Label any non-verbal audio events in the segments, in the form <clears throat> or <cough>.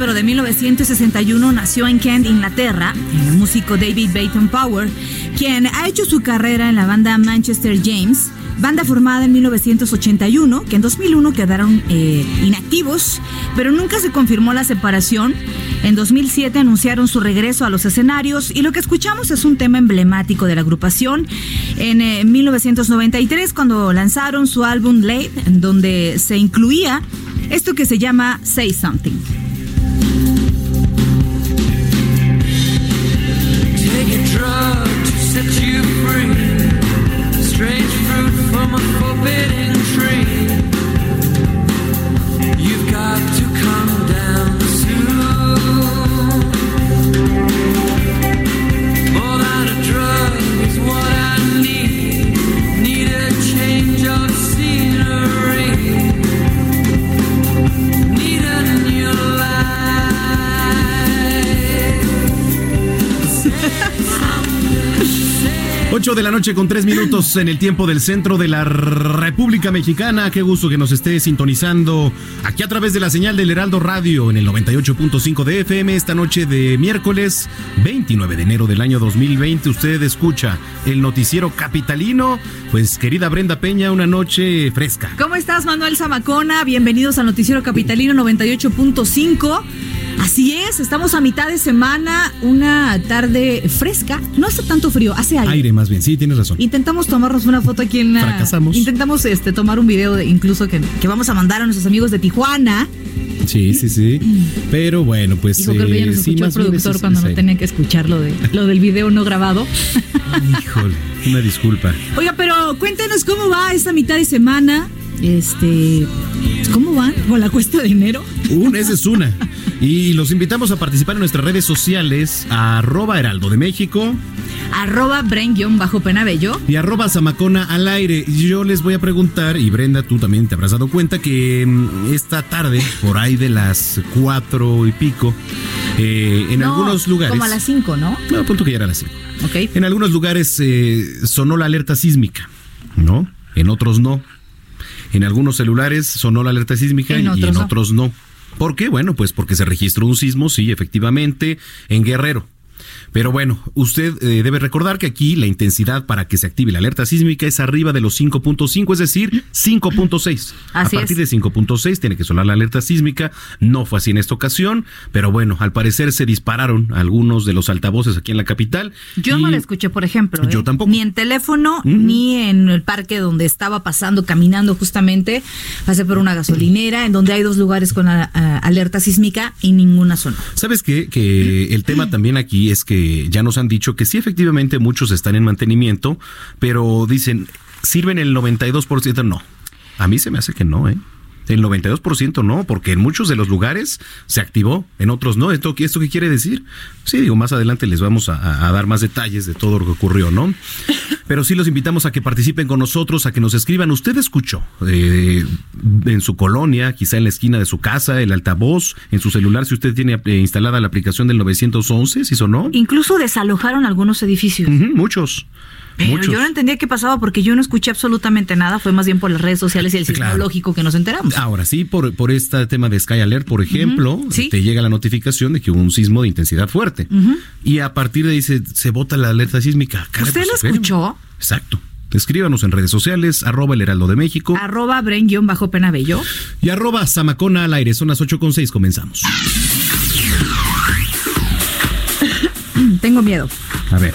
Pero de 1961, nació en Kent, Inglaterra, el músico David Baton Power, quien ha hecho su carrera en la banda Manchester James, banda formada en 1981, que en 2001 quedaron eh, inactivos, pero nunca se confirmó la separación. En 2007 anunciaron su regreso a los escenarios y lo que escuchamos es un tema emblemático de la agrupación. En eh, 1993, cuando lanzaron su álbum Late, donde se incluía esto que se llama Say Something. Con 3 minutos en el tiempo del centro de la República Mexicana. Qué gusto que nos esté sintonizando aquí a través de la señal del Heraldo Radio en el 98.5 de FM esta noche de miércoles 29 de enero del año 2020. Usted escucha el noticiero capitalino. Pues querida Brenda Peña, una noche fresca. ¿Cómo estás, Manuel Zamacona? Bienvenidos al Noticiero Capitalino 98.5. Así es, estamos a mitad de semana, una tarde fresca. No hace tanto frío, hace aire. Aire más bien, sí, tienes razón. Intentamos tomarnos una foto aquí en la. Fracasamos. Intentamos este, tomar un video de- incluso que, que vamos a mandar a nuestros amigos de Tijuana. Sí, sí, sí. Pero bueno, pues Dijo que eh, nos sí, escuchó el productor es- cuando no tenía que escuchar lo, de, lo del video no grabado. <laughs> Híjole, una disculpa. Oiga, pero cuéntenos cómo va esta mitad de semana. Este. ¿Cómo van con la cuesta de enero? Un, esa es una. <laughs> Y los invitamos a participar en nuestras redes sociales, a arroba heraldo de México Arroba Bren-Penabello. y arroba zamacona al aire. Y Yo les voy a preguntar, y Brenda, tú también te habrás dado cuenta que mm, esta tarde, por ahí de las cuatro y pico, eh, en No, algunos lugares... Como a las 5, ¿no? No, punto que ya era las cinco. Ok. En algunos lugares eh, sonó la alerta sísmica, ¿no? En otros no. En algunos celulares sonó la alerta sísmica En y otros en no. otros no. ¿Por qué? Bueno, pues porque se registró un sismo, sí, efectivamente, en Guerrero. Pero bueno, usted eh, debe recordar que aquí la intensidad para que se active la alerta sísmica es arriba de los 5.5, es decir, 5.6. A partir es. de 5.6 tiene que sonar la alerta sísmica. No fue así en esta ocasión, pero bueno, al parecer se dispararon algunos de los altavoces aquí en la capital. Yo no la escuché, por ejemplo. Yo ¿eh? tampoco. Ni en teléfono, Mm. ni en el parque donde estaba pasando, caminando justamente. Pasé por una gasolinera, en donde hay dos lugares con a- a- alerta sísmica y ninguna sonó. ¿Sabes qué? Que el tema también aquí es que ya nos han dicho que sí, efectivamente muchos están en mantenimiento, pero dicen, ¿sirven el 92%? No. A mí se me hace que no, ¿eh? El 92% no, porque en muchos de los lugares se activó, en otros no. ¿Esto, esto qué quiere decir? Sí, digo, más adelante les vamos a, a dar más detalles de todo lo que ocurrió, ¿no? <laughs> Pero sí los invitamos a que participen con nosotros, a que nos escriban. ¿Usted escuchó eh, en su colonia, quizá en la esquina de su casa, el altavoz, en su celular, si usted tiene eh, instalada la aplicación del 911, si sonó? Incluso desalojaron algunos edificios. Muchos. Pero muchos. yo no entendía qué pasaba porque yo no escuché absolutamente nada. Fue más bien por las redes sociales y el Claro. sismo lógico que nos enteramos. Ahora sí, por, por este tema de Sky Alert, por ejemplo, sí. te llega la notificación de que hubo un sismo de intensidad fuerte. Y a partir de ahí se, se bota la alerta sísmica. ¿Usted pues, lo espéreme. escuchó? Exacto. Escríbanos en redes sociales, arroba el heraldo de México Arroba Bren-Penabello. y arroba Samacona al aire. Son las 8 con 6, comenzamos. <clears throat> Tengo miedo. A ver,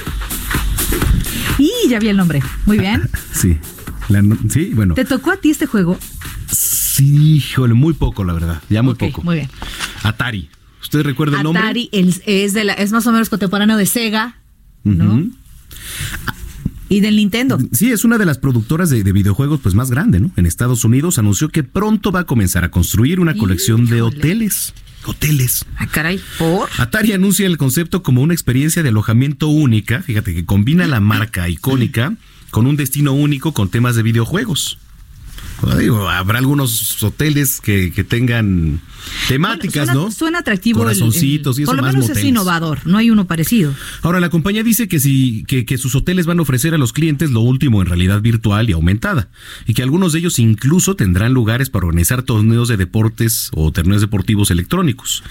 ya vi el nombre. Muy bien. <laughs> sí. La no- sí, bueno. ¿Te tocó a ti este juego? Sí, híjole, muy poco, la verdad. Ya muy poco. Muy bien. Atari. ¿Usted recuerda el nombre? Atari es, de la, es más o menos contemporáneo de Sega, ¿no? Y del Nintendo. Sí, es una de las productoras de, de videojuegos pues más grande, ¿no? En Estados Unidos anunció que pronto va a comenzar a construir una colección de hoteles. Hoteles. Ah, caray. ¿Por? Atari anuncia el concepto como una experiencia de alojamiento única, fíjate que combina la marca icónica con un destino único con temas de videojuegos. Bueno, digo, habrá algunos hoteles que, que tengan temáticas, suena, ¿no? Suena atractivo. el- Corazoncitos el- y eso Por lo más menos es innovador. No hay uno parecido. Ahora, la compañía dice que, si, que, que sus hoteles van a ofrecer a los clientes lo último en realidad virtual y aumentada, y que algunos de ellos incluso tendrán lugares para organizar torneos de deportes o torneos deportivos electrónicos.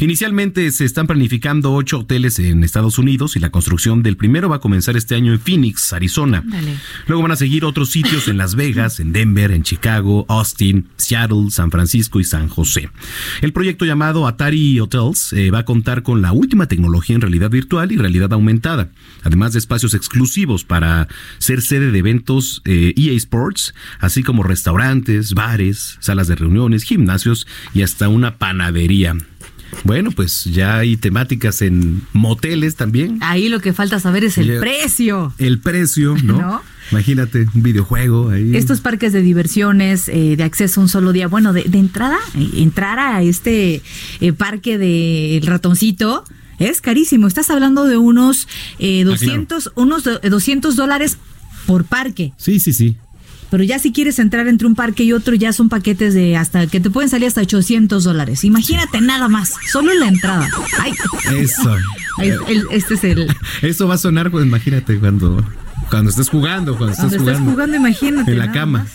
Inicialmente se están planificando ocho hoteles en Estados Unidos y la construcción del primero va a comenzar este año en Phoenix, Arizona. Luego van a seguir otros sitios en Las Vegas, en Denver, en Chicago, Austin, Seattle, San Francisco y San José. El proyecto llamado Atari Hotels eh, va a contar con la última tecnología en realidad virtual y realidad aumentada, además de espacios exclusivos para ser sede de eventos eh, EA Sports, así como restaurantes, bares, salas de reuniones, gimnasios y hasta una panadería. Bueno, pues ya hay temáticas en moteles también. Ahí lo que falta saber es el Ya- precio. El precio, <laughs> ¿no? ¿No? Imagínate, un videojuego ahí. Estos parques de diversiones eh, de acceso a un solo día, bueno, de, de entrada, eh, entrar a este eh, parque del ratoncito es carísimo. Estás hablando de unos eh, Ah, 200, unos do- 200 dólares por parque. Sí, sí, sí. Pero ya si quieres entrar entre un parque y otro, ya son paquetes de hasta que te pueden salir hasta 800 dólares. Imagínate nada más, solo en la entrada. Ay, Eso. <laughs> Ay, el- este es el. <laughs> Eso va a sonar, pues imagínate cuando, cuando estés jugando, cuando estés Cuando jugando. estás jugando, imagínate. en la cama. más.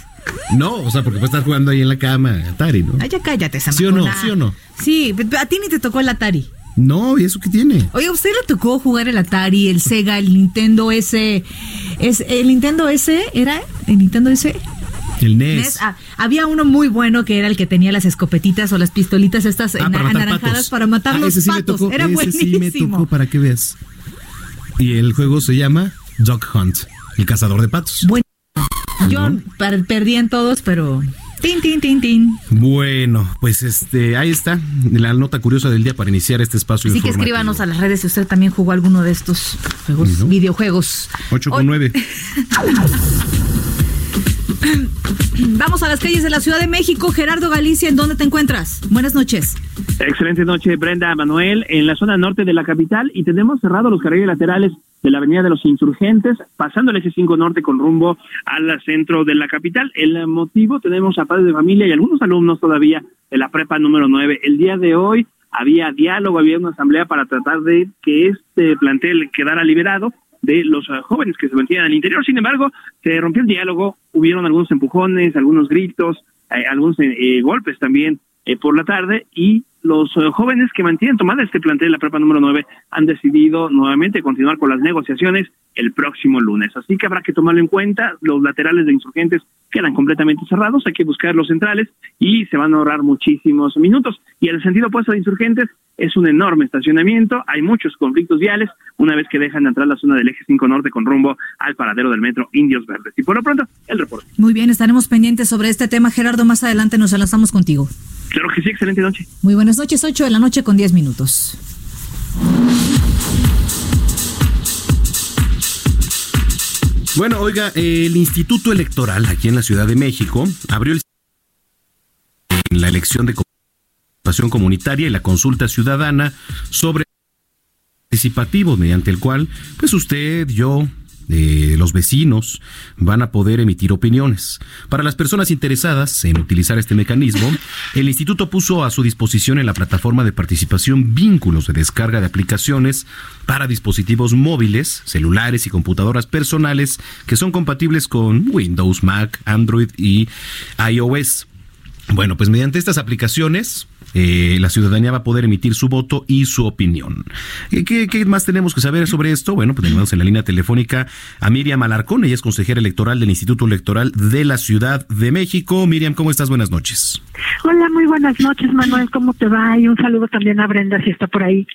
No, o sea, porque puedes estar jugando ahí en la cama, Atari, ¿no? Ay, ya cállate, ¿Sí o no? Samacona. ¿Sí o no? Sí, a ti ni te tocó el Atari. No, ¿y eso qué tiene? Oye, ¿a usted le tocó jugar el Atari, el Sega, el Nintendo S? ¿Es, ¿El Nintendo S era? ¿El Nintendo S? El NES. NES. Ah, había uno muy bueno que era el que tenía las escopetitas o las pistolitas estas Ah, para anaranjadas para matar Ah, los ese sí me patos. tocó, era ese buenísimo. sí me tocó para que veas. Y el juego se llama Dog Hunt, el cazador de patos. Bueno, yo per- perdí en todos, pero... Tin, tin, tin, tin. Bueno, pues este, ahí está la nota curiosa del día para iniciar este espacio Así que escríbanos a las redes si usted también jugó alguno de estos juegos, videojuegos. 8 con Hoy- 9. <laughs> <clears throat> Vamos a las calles de la Ciudad de México. Gerardo Galicia, ¿en dónde te encuentras? Buenas noches. Excelente noche, Brenda Manuel, en la zona norte de la capital y tenemos cerrados los carriles laterales de la Avenida de los Insurgentes, pasando el S5 Norte con rumbo al centro de la capital. El motivo, tenemos a padres de familia y algunos alumnos todavía de la prepa número 9. El día de hoy había diálogo, había una asamblea para tratar de que este plantel quedara liberado de los eh, jóvenes que se mantienen al interior. Sin embargo, se rompió el diálogo, hubieron algunos empujones, algunos gritos, eh, algunos eh, eh, golpes también eh, por la tarde y los eh, jóvenes que mantienen tomada este plantel, la prepa número 9, han decidido nuevamente continuar con las negociaciones el próximo lunes. Así que habrá que tomarlo en cuenta. Los laterales de insurgentes quedan completamente cerrados, hay que buscar los centrales y se van a ahorrar muchísimos minutos. Y el sentido opuesto de insurgentes es un enorme estacionamiento, hay muchos conflictos viales una vez que dejan entrar la zona del eje 5 norte con rumbo al paradero del metro Indios Verdes. Y por lo pronto, el reporte. Muy bien, estaremos pendientes sobre este tema, Gerardo. Más adelante nos enlazamos contigo. Claro que sí, excelente noche. Muy buenas noches, 8 de la noche con 10 minutos. Bueno, oiga, el Instituto Electoral aquí en la Ciudad de México abrió el... la elección de participación comunitaria y la consulta ciudadana sobre participativo mediante el cual pues usted, yo, eh, los vecinos van a poder emitir opiniones. Para las personas interesadas en utilizar este mecanismo, el instituto puso a su disposición en la plataforma de participación vínculos de descarga de aplicaciones para dispositivos móviles, celulares y computadoras personales que son compatibles con Windows, Mac, Android y iOS. Bueno, pues mediante estas aplicaciones, eh, la ciudadanía va a poder emitir su voto y su opinión. ¿Qué, qué más tenemos que saber sobre esto? Bueno, pues tenemos en la línea telefónica a Miriam Alarcón, ella es consejera electoral del Instituto Electoral de la Ciudad de México. Miriam, ¿cómo estás? Buenas noches. Hola, muy buenas noches, Manuel. ¿Cómo te va? Y un saludo también a Brenda, si está por ahí.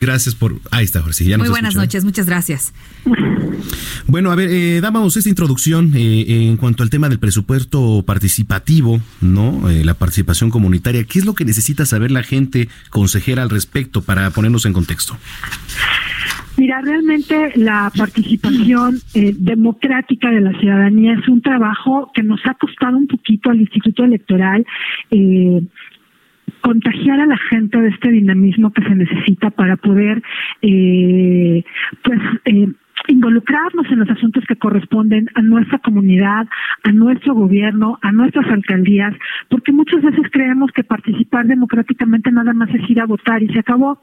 Gracias por... Ahí está, sí, ya nos Muy buenas escuchó. noches, muchas gracias. Bueno, a ver, eh, dábamos esta introducción eh, en cuanto al tema del presupuesto participativo, ¿no? Eh, la participación comunitaria. ¿Qué es lo que necesita saber la gente consejera al respecto para ponernos en contexto? Mira, realmente la participación eh, democrática de la ciudadanía es un trabajo que nos ha costado un poquito al Instituto Electoral. Eh, contagiar a la gente de este dinamismo que se necesita para poder eh, pues eh, involucrarnos en los asuntos que corresponden a nuestra comunidad, a nuestro gobierno, a nuestras alcaldías, porque muchas veces creemos que participar democráticamente nada más es ir a votar y se acabó.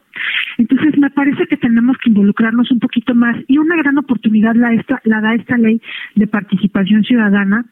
Entonces me parece que tenemos que involucrarnos un poquito más y una gran oportunidad la, esta, la da esta ley de participación ciudadana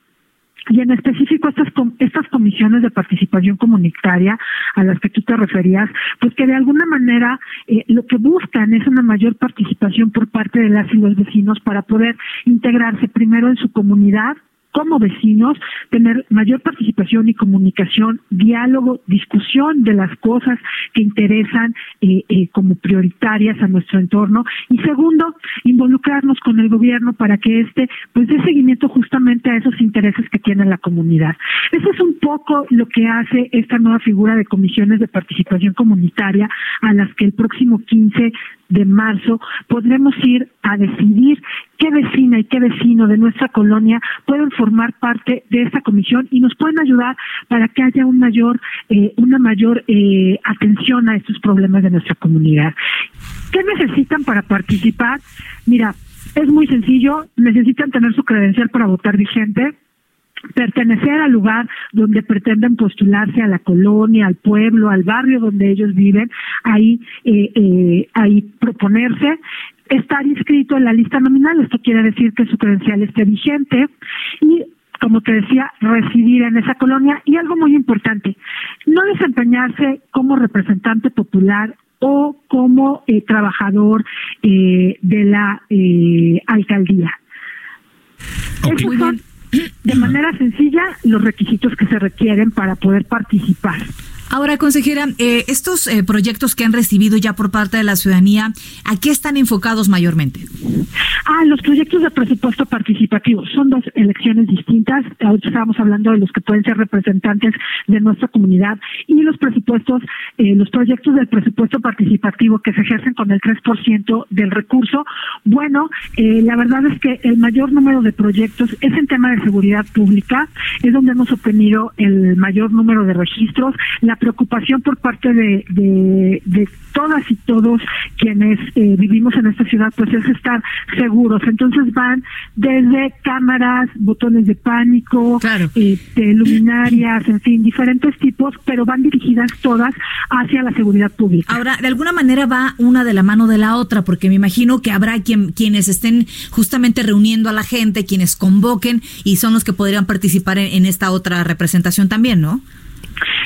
y en específico estas estas comisiones de participación comunitaria a las que tú te referías, pues que de alguna manera eh, lo que buscan es una mayor participación por parte de las y los vecinos para poder integrarse primero en su comunidad como vecinos, tener mayor participación y comunicación, diálogo, discusión de las cosas que interesan eh, eh, como prioritarias a nuestro entorno. Y segundo, involucrarnos con el gobierno para que éste pues dé seguimiento justamente a esos intereses que tiene la comunidad. Eso es un poco lo que hace esta nueva figura de comisiones de participación comunitaria a las que el próximo 15 de marzo podremos ir a decidir qué vecina y qué vecino de nuestra colonia pueden formar parte de esta comisión y nos pueden ayudar para que haya un mayor, eh, una mayor eh, atención a estos problemas de nuestra comunidad. ¿Qué necesitan para participar? Mira, es muy sencillo, necesitan tener su credencial para votar vigente, pertenecer al lugar donde pretenden postularse a la colonia, al pueblo, al barrio donde ellos viven, ahí, eh, eh, ahí proponerse, estar inscrito en la lista nominal, esto quiere decir que su credencial esté vigente y como te decía, residir en esa colonia y algo muy importante, no desempeñarse como representante popular o como eh, trabajador eh, de la eh, alcaldía. Ok. Esos son, de manera sencilla, los requisitos que se requieren para poder participar. Ahora, consejera, eh, estos eh, proyectos que han recibido ya por parte de la ciudadanía, ¿a qué están enfocados mayormente? Ah, los proyectos de presupuesto participativo son dos elecciones distintas. Ahorita estábamos hablando de los que pueden ser representantes de nuestra comunidad y los presupuestos, eh, los proyectos del presupuesto participativo que se ejercen con el 3% del recurso. Bueno, eh, la verdad es que el mayor número de proyectos es en tema de seguridad pública, es donde hemos obtenido el mayor número de registros. Preocupación por parte de, de, de todas y todos quienes eh, vivimos en esta ciudad, pues es estar seguros. Entonces van desde cámaras, botones de pánico, Claro. este, luminarias, en fin, diferentes tipos, pero van dirigidas todas hacia la seguridad pública. Ahora, de alguna manera va una de la mano de la otra, porque me imagino que habrá quien, quienes estén justamente reuniendo a la gente, quienes convoquen y son los que podrían participar en, en esta otra representación también, ¿no?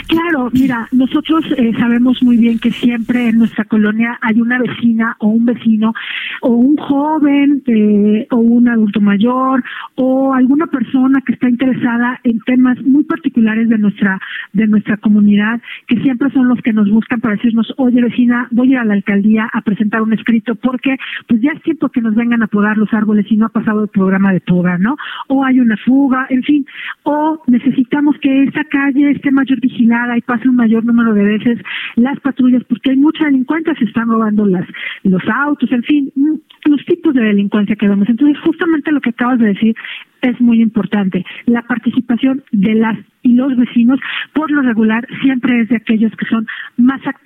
Claro, mira, nosotros eh, sabemos muy bien que siempre en nuestra colonia hay una vecina o un vecino o un joven eh, o un adulto mayor o alguna persona que está interesada en temas muy particulares de nuestra de nuestra comunidad que siempre son los que nos buscan para decirnos, oye vecina, voy a ir a la alcaldía a presentar un escrito porque pues ya es tiempo que nos vengan a podar los árboles y no ha pasado el programa de poda, ¿no? O hay una fuga, en fin, o necesitamos que esta calle esté mayor vigilada y pase un mayor número de veces las patrullas, porque hay mucha delincuencia, se están robando las los autos, en fin, mm, los tipos de delincuencia que vemos. Entonces, justamente lo que acabas de decir es muy importante. La participación de las y los vecinos, por lo regular, siempre es de aquellos que son más activos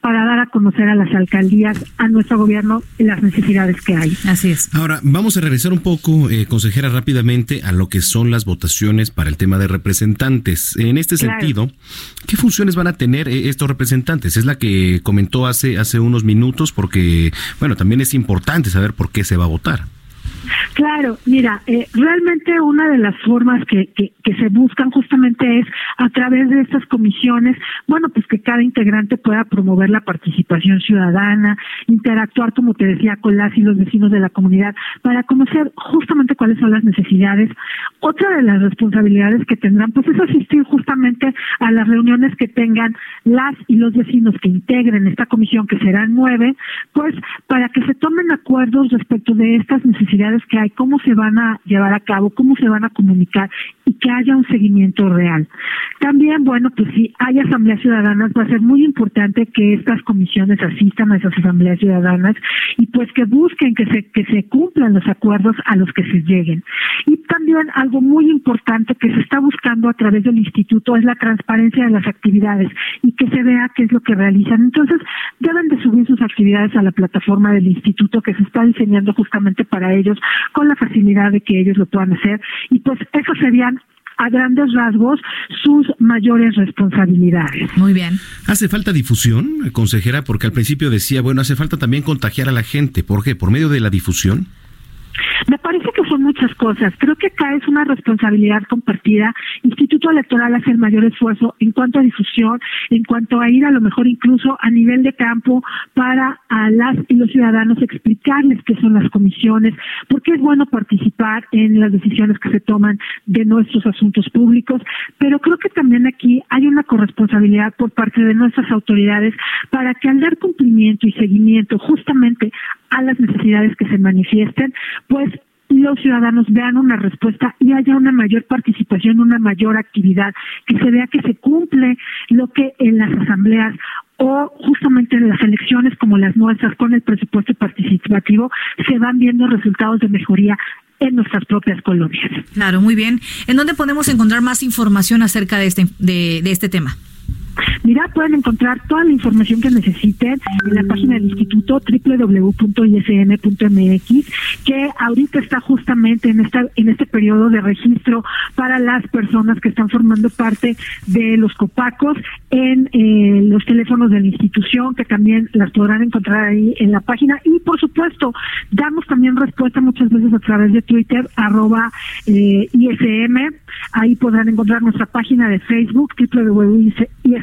para dar a conocer a las alcaldías, a nuestro gobierno, las necesidades que hay. Así es. Ahora, vamos a regresar un poco, eh, consejera, rápidamente a lo que son las votaciones para el tema de representantes. En este Claro. sentido, ¿qué funciones van a tener eh, estos representantes? Es la que comentó hace, hace unos minutos, porque, bueno, también es importante saber por qué se va a votar. Claro, mira, eh, realmente una de las formas que, que, que se buscan justamente es a través de estas comisiones, bueno, pues que cada integrante pueda promover la participación ciudadana, interactuar, como te decía, con las y los vecinos de la comunidad para conocer justamente cuáles son las necesidades. Otra de las responsabilidades que tendrán, pues es asistir justamente a las reuniones que tengan las y los vecinos que integren esta comisión, que serán nueve, pues para que se tomen acuerdos respecto de estas necesidades que hay, cómo se van a llevar a cabo, cómo se van a comunicar y que haya un seguimiento real. También, bueno, pues si hay asambleas ciudadanas, va a ser muy importante que estas comisiones asistan a esas asambleas ciudadanas y pues que busquen que se, que se cumplan los acuerdos a los que se lleguen. Y también algo muy importante que se está buscando a través del instituto es la transparencia de las actividades y que se vea qué es lo que realizan. Entonces, deben de subir sus actividades a la plataforma del instituto que se está diseñando justamente para ellos con la facilidad de que ellos lo puedan hacer y pues eso serían a grandes rasgos sus mayores responsabilidades. Muy bien. ¿Hace falta difusión, eh, consejera? Porque al principio decía, bueno, hace falta también contagiar a la gente. ¿Por qué? ¿Por medio de la difusión? Me parece que son muchas cosas. Creo que acá es una responsabilidad compartida. Instituto Electoral hace el mayor esfuerzo en cuanto a difusión, en cuanto a ir a lo mejor incluso a nivel de campo para a las y los ciudadanos explicarles qué son las comisiones, porque es bueno participar en las decisiones que se toman de nuestros asuntos públicos, pero creo que también aquí hay una corresponsabilidad por parte de nuestras autoridades para que al dar cumplimiento y seguimiento justamente a las necesidades que se manifiesten, pues los ciudadanos vean una respuesta y haya una mayor participación, una mayor actividad, que se vea que se cumple lo que en las asambleas o justamente en las elecciones como las nuestras con el presupuesto participativo se van viendo resultados de mejoría en nuestras propias colonias. Claro, muy bien. ¿En dónde podemos encontrar más información acerca de este, de, de este tema? Mira, pueden encontrar toda la información que necesiten en la página del instituto www.isn.mx, que ahorita está justamente en esta en este periodo de registro para las personas que están formando parte de los copacos en eh, los teléfonos de la institución, que también las podrán encontrar ahí en la página. Y por supuesto, damos también respuesta muchas veces a través de Twitter, arroba eh, ISM. Ahí podrán encontrar nuestra página de Facebook, www.ism.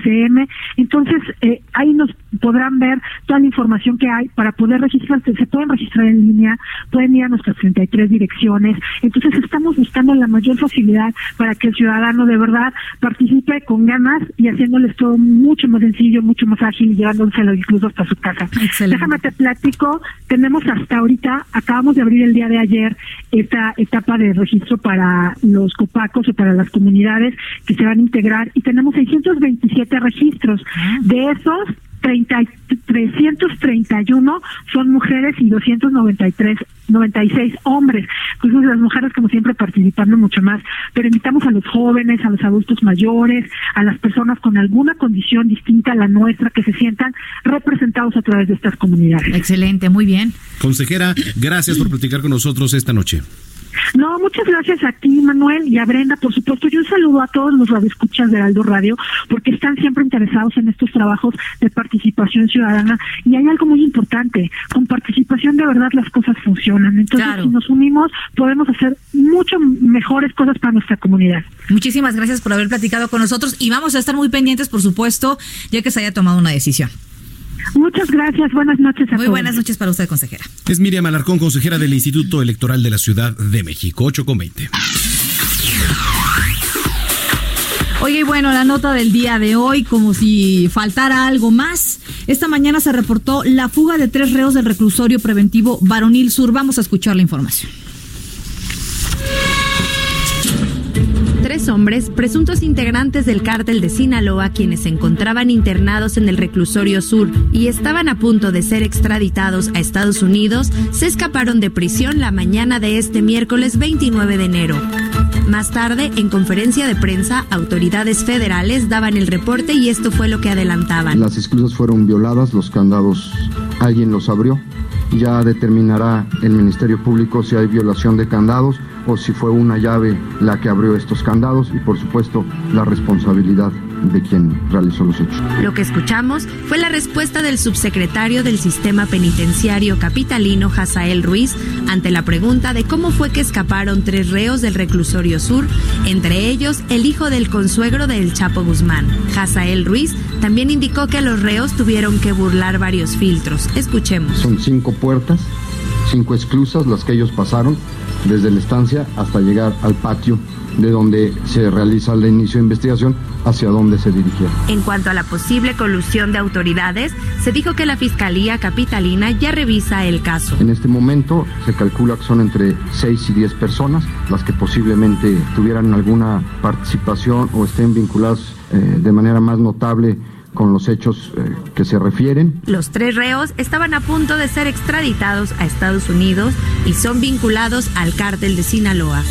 Entonces, eh, ahí nos podrán ver toda la información que hay para poder registrarse. Se pueden registrar en línea, pueden ir a nuestras 33 direcciones. Entonces, estamos buscando la mayor facilidad para que el ciudadano de verdad participe con ganas y haciéndoles todo mucho más sencillo, mucho más ágil y llevándoselo incluso hasta su casa. Excelente. Déjame te platico, tenemos hasta ahorita, acabamos de abrir el día de ayer esta etapa de registro para los copacos o para las comunidades que se van a integrar y tenemos 627 registros. De esos, 30, y- 331 son mujeres y 293 96 hombres. Entonces las mujeres como siempre participando mucho más, pero invitamos a los jóvenes, a los adultos mayores, a las personas con alguna condición distinta a la nuestra que se sientan representados a través de estas comunidades. Excelente, muy bien. Consejera, gracias por platicar con nosotros esta noche. No, muchas gracias a ti, Manuel, y a Brenda, por supuesto. Yo un saludo a todos los radioescuchas de Aldo Radio, porque están siempre interesados en estos trabajos de participación ciudadana. Y hay algo muy importante, con participación de verdad las cosas funcionan. Entonces, Claro. si nos unimos, podemos hacer mucho mejores cosas para nuestra comunidad. Muchísimas gracias por haber platicado con nosotros y vamos a estar muy pendientes, por supuesto, ya que se haya tomado una decisión. Muchas gracias, buenas noches a Muy todos. buenas noches para usted, consejera. Es Miriam Alarcón, consejera del Instituto Electoral de la Ciudad de México, 8 con 20. Oye, y bueno, la nota del día de hoy, como si faltara algo más. Esta mañana se reportó la fuga de tres reos del reclusorio preventivo Varonil Sur. Vamos a escuchar la información. Tres hombres, presuntos integrantes del cártel de Sinaloa, quienes se encontraban internados en el reclusorio sur y estaban a punto de ser extraditados a Estados Unidos, se escaparon de prisión la mañana de este miércoles 29 de enero. Más tarde, en conferencia de prensa, autoridades federales daban el reporte y esto fue lo que adelantaban. Las esclusas fueron violadas, los candados alguien los abrió. Ya determinará el Ministerio Público si hay violación de candados o si fue una llave la que abrió estos candados y por supuesto la responsabilidad de quien realizó los hechos. Lo que escuchamos fue la respuesta del subsecretario del Sistema Penitenciario Capitalino, Hazael Ruiz, ante la pregunta de cómo fue que escaparon tres reos del reclusorio sur, entre ellos el hijo del consuegro del Chapo Guzmán. Hazael Ruiz también indicó que los reos tuvieron que burlar varios filtros. Escuchemos. Son cinco puertas, cinco esclusas las que ellos pasaron desde la estancia hasta llegar al patio de donde se realiza el inicio de investigación hacia dónde se dirigieron. En cuanto a la posible colusión de autoridades, se dijo que la Fiscalía Capitalina ya revisa el caso. En este momento se calcula que son entre 6 y 10 personas las que posiblemente tuvieran alguna participación o estén vinculadas eh, de manera más notable con los hechos eh, que se refieren. Los tres reos estaban a punto de ser extraditados a Estados Unidos y son vinculados al cártel de Sinaloa.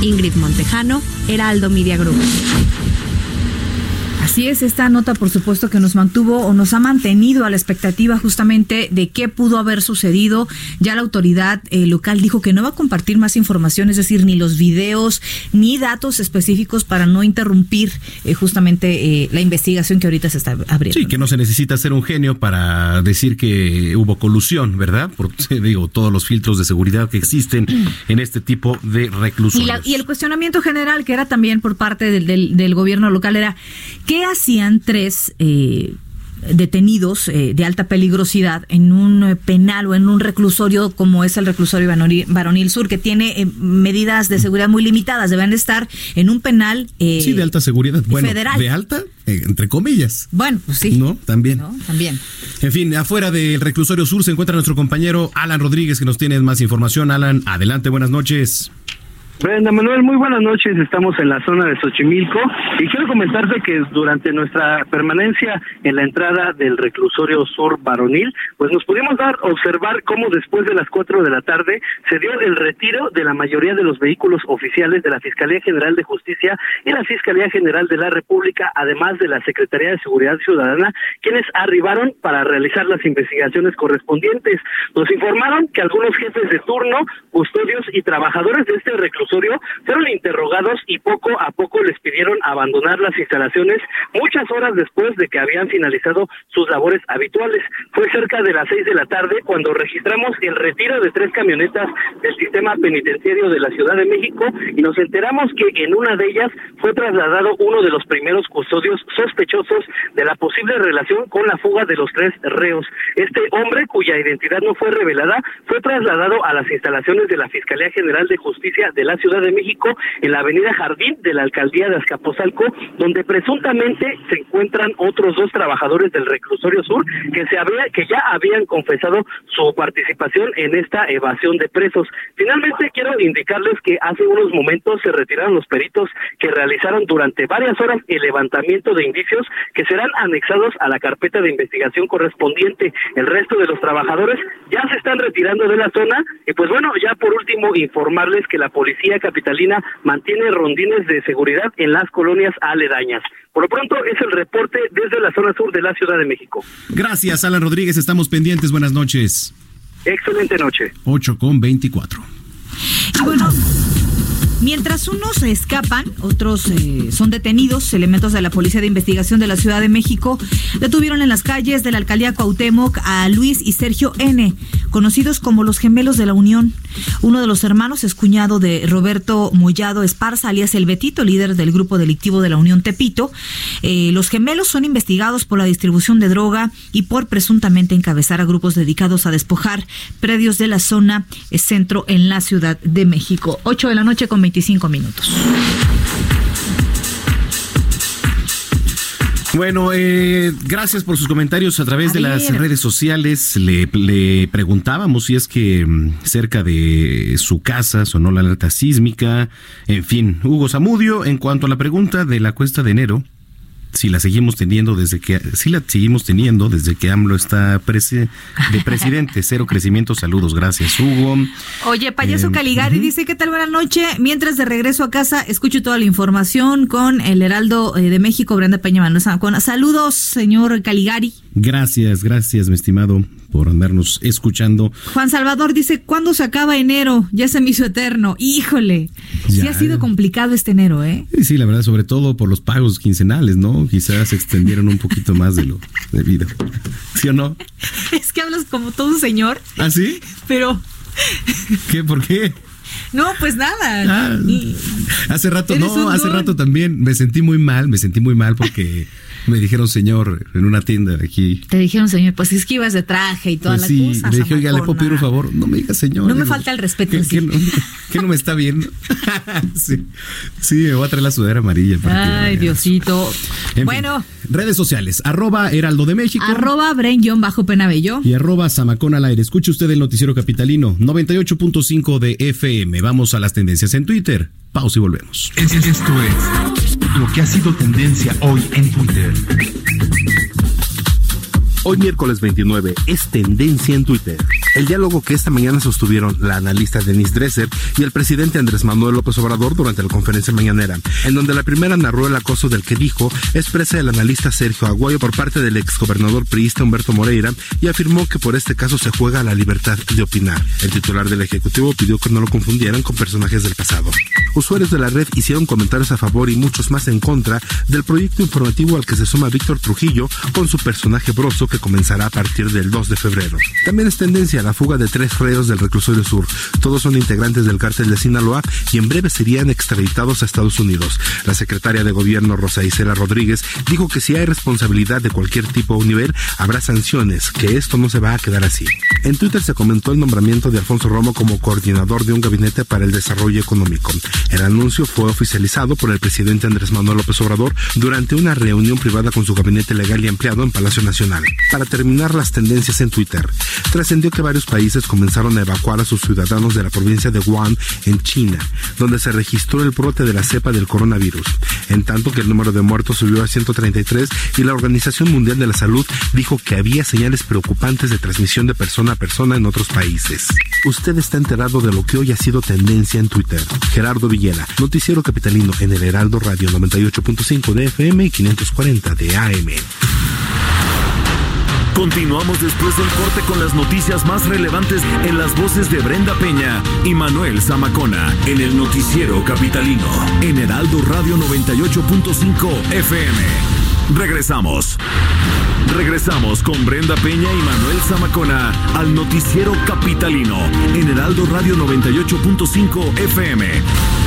Ingrid Montejano, Heraldo Media Group. Así es, esta nota por supuesto que nos mantuvo o nos ha mantenido a la expectativa justamente de qué pudo haber sucedido. Ya la autoridad eh, local dijo que no va a compartir más información, es decir, ni los videos ni datos específicos para no interrumpir eh, justamente eh, la investigación que ahorita se está abriendo. Sí, que no se necesita ser un genio para decir que hubo colusión, ¿verdad? Por <laughs> digo, todos los filtros de seguridad que existen <clears throat> en este tipo de reclusorios. Y, la- y el cuestionamiento general que era también por parte del, del- del gobierno local era, ¿qué hacían tres eh, detenidos eh, de alta peligrosidad en un eh, penal o en un reclusorio como es el reclusorio Varonil, Sur, que tiene eh, medidas de seguridad muy limitadas? Deben de estar en un penal eh, Sí, de alta seguridad. Bueno, federal. de alta, entre comillas. Bueno, pues sí. ¿No? También. ¿no? También. En fin, afuera del reclusorio sur se encuentra nuestro compañero Alan Rodríguez que nos tiene más información. Alan, adelante, buenas noches. Brenda Manuel, muy buenas noches. Estamos en la zona de Xochimilco y quiero comentarte que durante nuestra permanencia en la entrada del reclusorio sur varonil, pues nos pudimos dar observar cómo después de las cuatro de la tarde se dio el retiro de la mayoría de los vehículos oficiales de la Fiscalía General de Justicia y la Fiscalía General de la República, además de la Secretaría de Seguridad Ciudadana, quienes arribaron para realizar las investigaciones correspondientes. Nos informaron que algunos jefes de turno, custodios y trabajadores de este reclusorio fueron interrogados y poco a poco les pidieron abandonar las instalaciones muchas horas después de que habían finalizado sus labores habituales. Fue cerca de las seis de la tarde cuando registramos el retiro de tres camionetas del sistema penitenciario de la Ciudad de México y nos enteramos que en una de ellas fue trasladado uno de los primeros custodios sospechosos de la posible relación con la fuga de los tres reos. Este hombre, cuya identidad no fue revelada, fue trasladado a las instalaciones de la Fiscalía General de Justicia de la Ciudad de México en la Avenida Jardín de la Alcaldía de Azcapotzalco, donde presuntamente se encuentran otros dos trabajadores del reclusorio sur que se había, que ya habían confesado su participación en esta evasión de presos. Finalmente quiero indicarles que hace unos momentos se retiraron los peritos que realizaron durante varias horas el levantamiento de indicios que serán anexados a la carpeta de investigación correspondiente. El resto de los trabajadores ya se están retirando de la zona y pues bueno, ya por último informarles que la policía capitalina mantiene rondines de seguridad en las colonias aledañas. Por lo pronto es el reporte desde la zona sur de la Ciudad de México. Gracias, Alan Rodríguez. Estamos pendientes. Buenas noches. Excelente noche. 8 con 24. Y bueno, mientras unos escapan, otros eh, son detenidos. Elementos de la Policía de Investigación de la Ciudad de México detuvieron en las calles de la alcaldía Cuauhtémoc a Luis y Sergio N., conocidos como los gemelos de la Unión. Uno de los hermanos es cuñado de Roberto Mollado Esparza, alias El Betito, líder del grupo delictivo de la Unión Tepito. Eh, los gemelos son investigados por la distribución de droga y por presuntamente encabezar a grupos dedicados a despojar predios de la zona eh, centro en la Ciudad de México. 8 de la noche con 25 minutos. Bueno, eh, gracias por sus comentarios a través A de las redes sociales. Le, le preguntábamos si es que mm, cerca de su casa sonó la alerta sísmica. En fin, Hugo Zamudio, en cuanto a la pregunta de la cuesta de enero, si la seguimos teniendo desde que si la seguimos teniendo desde que AMLO está presi- de presidente, <laughs> cero crecimiento. Saludos, gracias Hugo. Oye, payaso Eh, Caligari dice, ¿qué tal? Buenas noches. Mientras de regreso a casa, escucho toda la información con el Heraldo eh, de México, Brenda Peña Manuel. Saludos, señor Caligari. Gracias, gracias, mi estimado, por andarnos escuchando. Juan Salvador dice, ¿cuándo se acaba enero? Ya se me hizo eterno. Híjole, sí Ya. ha sido complicado este enero, ¿eh? Sí, sí, la verdad, sobre todo por los pagos quincenales, ¿no? Quizás se extendieron un poquito más de lo debido. ¿Sí o no? <laughs> Es que hablas como todo un señor, ¿Ah, sí? pero ¿Qué? ¿Por qué? no, pues nada. Ah, hace rato, no, hace rato también me sentí muy mal, me sentí muy mal porque me dijeron señor en una tienda de aquí. Te dijeron, señor, pues es que ibas de traje y toda Pues la sí, cosa. le dije, oiga, le puedo pedir un Zamacona". favor. No me diga señor. No me Digo, falta el respeto, ¿Qué, sí. qué no, qué no me está viendo? <laughs> sí, sí, me voy a traer la sudadera amarilla. para Ay. Diosito. En fin, bueno, redes sociales, arroba Heraldo de México. arroba Bren-Penabello. y arroba Samacón al aire. Escuche usted el noticiero capitalino 98.5 de FM. Vamos a las tendencias en Twitter. Pausa y volvemos. Esto es lo que ha sido tendencia hoy en Twitter. Hoy miércoles 29 es tendencia en Twitter. El diálogo que esta mañana sostuvieron la analista Denise Dresser y el presidente Andrés Manuel López Obrador durante la conferencia mañanera, en donde la primera narró el acoso del que dijo expresa el analista Sergio Aguayo por parte del exgobernador priista Humberto Moreira y afirmó que por este caso se juega la libertad de opinar. El titular del Ejecutivo pidió que no lo confundieran con personajes del pasado. Usuarios de la red hicieron comentarios a favor y muchos más en contra del proyecto informativo al que se suma Víctor Trujillo con su personaje broso que comenzará a partir del 2 de febrero. También es tendencia la fuga de tres reos del reclusorio sur. Todos son integrantes del cártel de Sinaloa y en breve serían extraditados a Estados Unidos. La secretaria de gobierno Rosa Isela Rodríguez dijo que si hay responsabilidad de cualquier tipo o nivel, habrá sanciones, que esto no se va a quedar así. En Twitter se comentó el nombramiento de Alfonso Romo como coordinador de un gabinete para el desarrollo económico. El anuncio fue oficializado por el presidente Andrés Manuel López Obrador durante una reunión privada con su gabinete legal y empleado en Palacio Nacional. Para terminar las tendencias en Twitter, trascendió que varios países comenzaron a evacuar a sus ciudadanos de la provincia de Wuhan, en China, donde se registró el brote de la cepa del coronavirus, en tanto que el número de muertos subió a 133 y la Organización Mundial de la Salud dijo que había señales preocupantes de transmisión de persona a persona en otros países. Usted está enterado de lo que hoy ha sido tendencia en Twitter. Gerardo Villela, Noticiero Capitalino en el Heraldo Radio 98.5 de FM y 540 de AM. Continuamos después del corte con las noticias más relevantes en las voces de Brenda Peña y Manuel Zamacona en el noticiero capitalino en Heraldo Radio 98.5 FM. Regresamos. Regresamos con Brenda Peña y Manuel Zamacona al noticiero capitalino en Heraldo Radio 98.5 FM.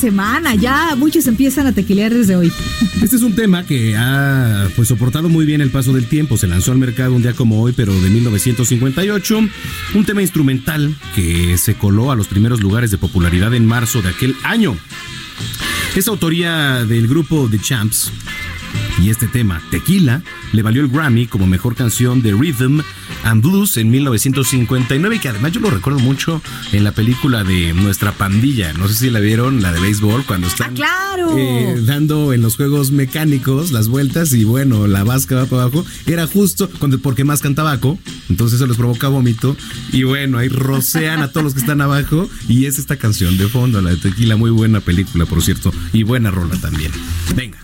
Semana, ya muchos empiezan a tequilear desde hoy. <laughs> Este es un tema que ha pues soportado muy bien el paso del tiempo. Se lanzó al mercado un día como hoy, pero de 1958. Un tema instrumental que se coló a los primeros lugares de popularidad en marzo de aquel año. Es autoría del grupo The Champs. Y este tema, Tequila, le valió el Grammy como mejor canción de rhythm and Blues en 1959 y que además yo lo recuerdo mucho en la película de Nuestra Pandilla. No sé si la vieron, la de béisbol, cuando están Ah, claro. eh, dando en los juegos mecánicos las vueltas y bueno, la vasca va para abajo. Era justo cuando, porque mascan tabaco, entonces eso les provoca vómito y bueno, ahí rocean a todos los que están abajo y es esta canción de fondo, la de Tequila, muy buena película, por cierto, y buena rola también. Venga.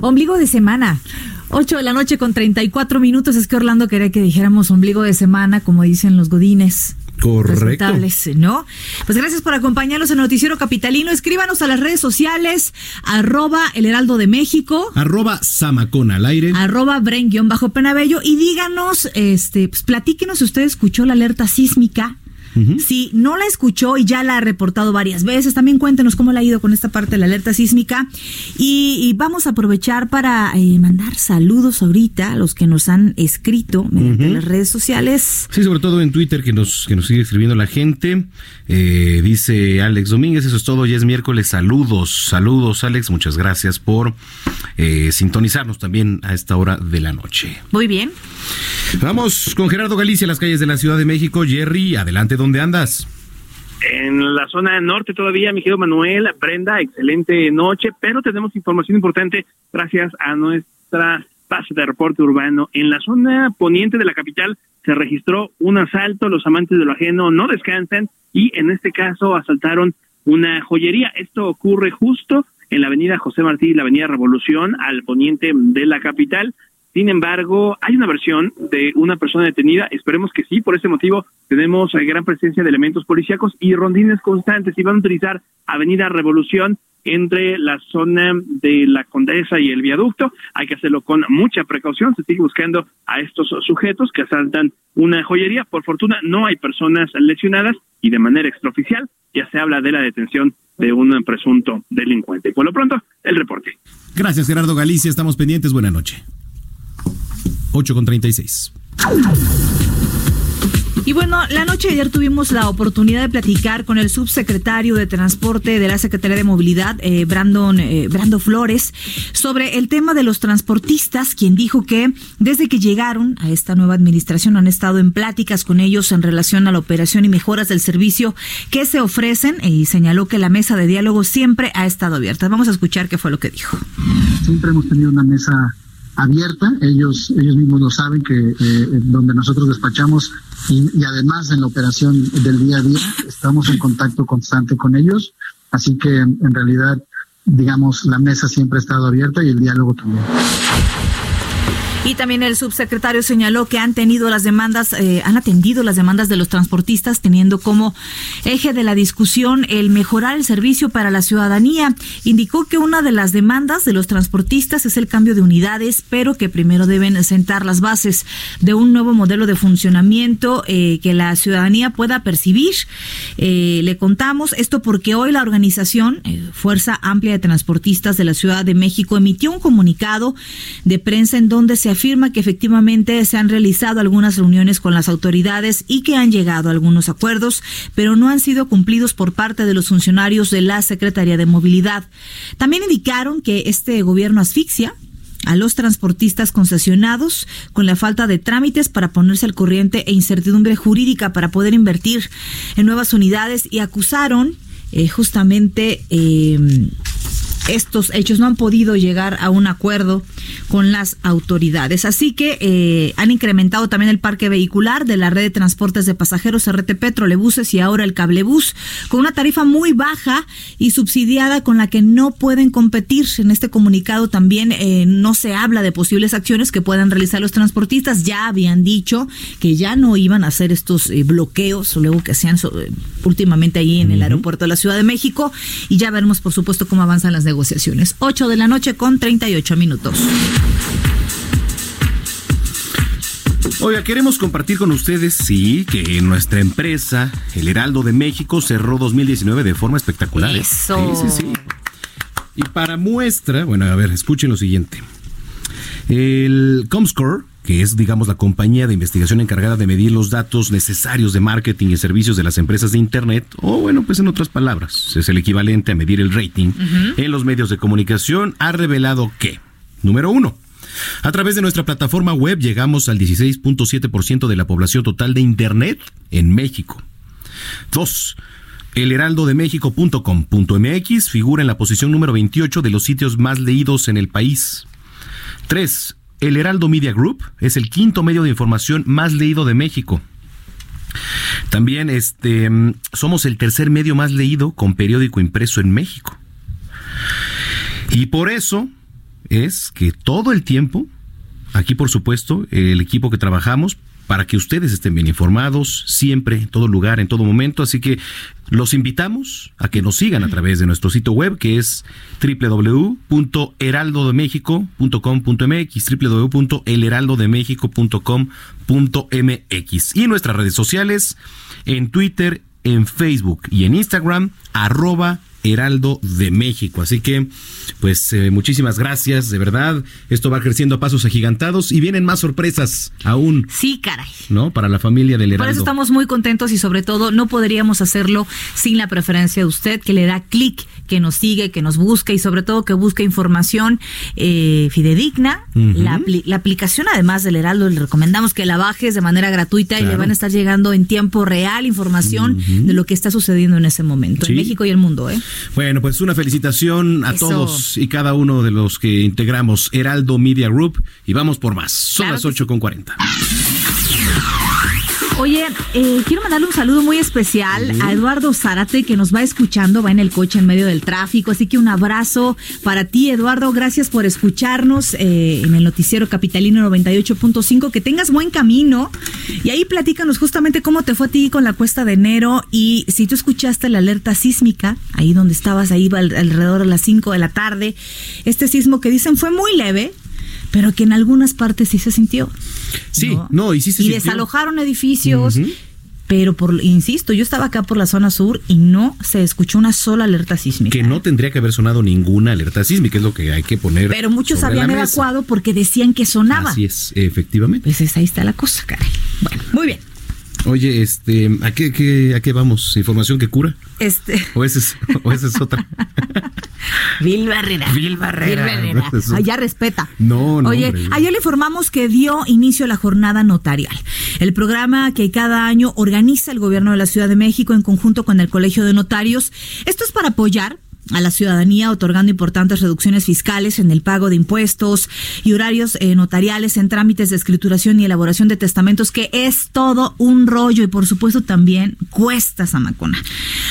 Ombligo de semana. 8 de la noche con 34 minutos. Es que Orlando quería que dijéramos ombligo de semana, como dicen los godines. Correcto. ¿no? Pues gracias por acompañarnos en Noticiero Capitalino. Escríbanos a las redes sociales, arroba el Heraldo de México, Arroba Samacona al aire. arroba Bren-Penabello y díganos, este, pues platíquenos si usted escuchó la alerta sísmica. Si no la escuchó y ya la ha reportado varias veces, también cuéntenos cómo le ha ido con esta parte de la alerta sísmica. Y, y vamos a aprovechar para eh, mandar saludos ahorita a los que nos han escrito mediante las redes sociales. Sí, sobre todo en Twitter que nos, que nos sigue escribiendo la gente. Eh, dice Alex Domínguez, eso es todo, ya es miércoles. Saludos, saludos Alex, muchas gracias por eh, sintonizarnos también a esta hora de la noche. Muy bien. Vamos con Gerardo Galicia, las calles de la Ciudad de México. Jerry, adelante, ¿dónde andas? En la zona norte todavía, mi querido Manuel, Brenda, excelente noche, pero tenemos información importante gracias a nuestra base de reporte urbano. En la zona poniente de la capital se registró un asalto, los amantes de lo ajeno no descansan y en este caso asaltaron una joyería. Esto ocurre justo en la avenida José Martí y la avenida Revolución, al poniente de la capital. Sin embargo, hay una versión de una persona detenida. Esperemos que sí. Por ese motivo, tenemos eh, gran presencia de elementos policíacos y rondines constantes. Y van a utilizar Avenida Revolución entre la zona de la Condesa y el viaducto. Hay que hacerlo con mucha precaución. Se sigue buscando a estos sujetos que asaltan una joyería. Por fortuna, no hay personas lesionadas y de manera extraoficial ya se habla de la detención de un presunto delincuente. Por lo pronto, el reporte. Gracias, Gerardo Galicia, estamos pendientes. Buena noche. 8 con 36. Y bueno, la noche de ayer tuvimos la oportunidad de platicar con el subsecretario de Transporte de la Secretaría de Movilidad, eh, Brandon eh, Brando Flores, sobre el tema de los transportistas, quien dijo que desde que llegaron a esta nueva administración han estado en pláticas con ellos en relación a la operación y mejoras del servicio que se ofrecen y señaló que la mesa de diálogo siempre ha estado abierta. Vamos a escuchar qué fue lo que dijo. siempre hemos tenido una mesa abierta, ellos ellos mismos lo saben que eh, donde nosotros despachamos y, y además en la operación del día a día estamos en contacto constante con ellos, así que en realidad digamos la mesa siempre ha estado abierta y el diálogo también. Y también el subsecretario señaló que han tenido las demandas, eh, han atendido las demandas de los transportistas, teniendo como eje de la discusión el mejorar el servicio para la ciudadanía. Indicó que una de las demandas de los transportistas es el cambio de unidades, pero que primero deben sentar las bases de un nuevo modelo de funcionamiento eh, que la ciudadanía pueda percibir. Eh, le contamos esto porque hoy la organización Fuerza Amplia de Transportistas de la Ciudad de México emitió un comunicado de prensa en donde se afirma que efectivamente se han realizado algunas reuniones con las autoridades y que han llegado a algunos acuerdos, pero no han sido cumplidos por parte de los funcionarios de la Secretaría de Movilidad. También indicaron que este gobierno asfixia a los transportistas concesionados con la falta de trámites para ponerse al corriente e incertidumbre jurídica para poder invertir en nuevas unidades y acusaron eh, justamente eh, estos hechos no han podido llegar a un acuerdo con las autoridades. Así que eh, han incrementado también el parque vehicular de la red de transportes de pasajeros RTP, trolebuses y ahora el cablebús, con una tarifa muy baja y subsidiada con la que no pueden competir. En este comunicado también eh, no se habla de posibles acciones que puedan realizar los transportistas. Ya habían dicho que ya no iban a hacer estos eh, bloqueos, luego que sean últimamente ahí en el aeropuerto de la Ciudad de México. Y ya veremos, por supuesto, cómo avanzan las negociaciones. 8 de la noche con 38 minutos. Oiga, queremos compartir con ustedes, sí, que nuestra empresa, el Heraldo de México, cerró 2019 de forma espectacular. ¿eh? Eso. Sí, sí, sí. Y para muestra, bueno, a ver, escuchen lo siguiente. El Comscore, que es, digamos, la compañía de investigación encargada de medir los datos necesarios de marketing y servicios de las empresas de Internet, o bueno, pues en otras palabras, es el equivalente a medir el rating en los medios de comunicación, ha revelado que, número uno, a través de nuestra plataforma web llegamos al 16.7% de la población total de Internet en México. Dos, elheraldodemexico.com.mx figura en la posición número 28 de los sitios más leídos en el país. 3. El Heraldo Media Group es el quinto medio de información más leído de México. También este, somos el tercer medio más leído con periódico impreso en México. Y por eso es que todo el tiempo, aquí por supuesto, el equipo que trabajamos, para que ustedes estén bien informados, siempre, en todo lugar, en todo momento. Así que los invitamos a que nos sigan a través de nuestro sitio web que es www.heraldodemexico.com.mx, www.elheraldodemexico.com.mx y nuestras redes sociales en Twitter, en Facebook y en Instagram, arroba Heraldo de México. Así que, pues, eh, muchísimas gracias, de verdad. Esto va creciendo a pasos agigantados y vienen más sorpresas aún. Sí, caray. ¿No? Para la familia del Heraldo. Por eso estamos muy contentos y sobre todo no podríamos hacerlo sin la preferencia de usted que le da clic, que nos sigue, que nos busca y sobre todo que busca información eh, fidedigna. la, la, aplicación además del Heraldo le recomendamos que la bajes de manera gratuita y le van a estar llegando en tiempo real información de lo que está sucediendo en ese momento Sí. en México y el mundo. ¿eh? Bueno, pues una felicitación a Eso. todos y cada uno de los que integramos Heraldo Media Group y vamos por más. Son Claro las que 8 con 40. Oye, eh, quiero mandarle un saludo muy especial a Eduardo Zárate que nos va escuchando, va en el coche en medio del tráfico, así que un abrazo para ti Eduardo, gracias por escucharnos eh, en el noticiero capitalino 98.5, que tengas buen camino. Y ahí platícanos justamente cómo te fue a ti con la cuesta de enero. Y si tú escuchaste la alerta sísmica, ahí donde estabas, ahí al- alrededor de las 5 de la tarde, este sismo que dicen fue muy leve, pero que en algunas partes sí se sintió. Sí, no, y sí se y sintió. desalojaron edificios. Pero por, insisto, yo estaba acá por la zona sur y no se escuchó una sola alerta sísmica. Que no tendría que haber sonado ninguna alerta sísmica, es lo que hay que poner. Pero muchos sobre la habían mesa. evacuado porque decían que sonaba. Así es, efectivamente. Pues ahí está la cosa, caray. Oye, este, ¿a qué, qué- a qué vamos? ¿Información que cura? Este, ¿O esa es, <laughs> o esa es otra? <laughs> Vil Barrera. Vil Barrera. Ya respeta. No, no, Oye, hombre. ayer le informamos que dio inicio a la jornada notarial. El programa que cada año organiza el gobierno de la Ciudad de México en conjunto con el Colegio de Notarios. Esto es para apoyar a la ciudadanía otorgando importantes reducciones fiscales en el pago de impuestos y horarios eh, notariales en trámites de escrituración y elaboración de testamentos, que es todo un rollo y por supuesto también cuesta Samacona.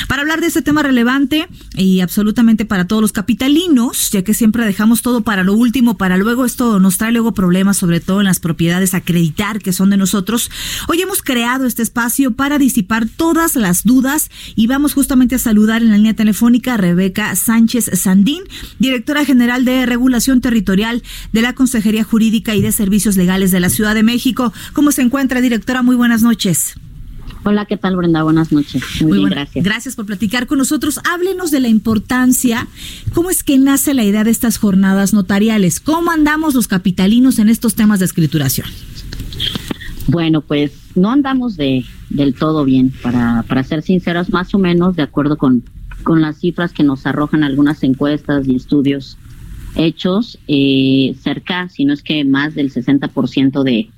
Para hablar de este tema relevante y absolutamente para todos los capitalinos, ya que siempre dejamos todo para lo último, para luego esto nos trae luego problemas, sobre todo en las propiedades, acreditar que son de nosotros. Hoy hemos creado este espacio para disipar todas las dudas y vamos justamente a saludar en la línea telefónica a Rebeca Sánchez Sandín, directora general de Regulación Territorial de la Consejería Jurídica y de Servicios Legales de la Ciudad de México. ¿Cómo se encuentra, directora? Muy buenas noches. Hola, ¿qué tal, Brenda? Buenas noches. Muy, bien, gracias. Gracias por platicar con nosotros. Háblenos de la importancia, cómo es que nace la idea de estas jornadas notariales, cómo andamos los capitalinos en estos temas de escrituración. Bueno, pues no andamos de, del todo bien, para, para ser sinceros, más o menos de acuerdo con, con las cifras que nos arrojan algunas encuestas y estudios hechos, eh, cerca, si no es que más del 60% de,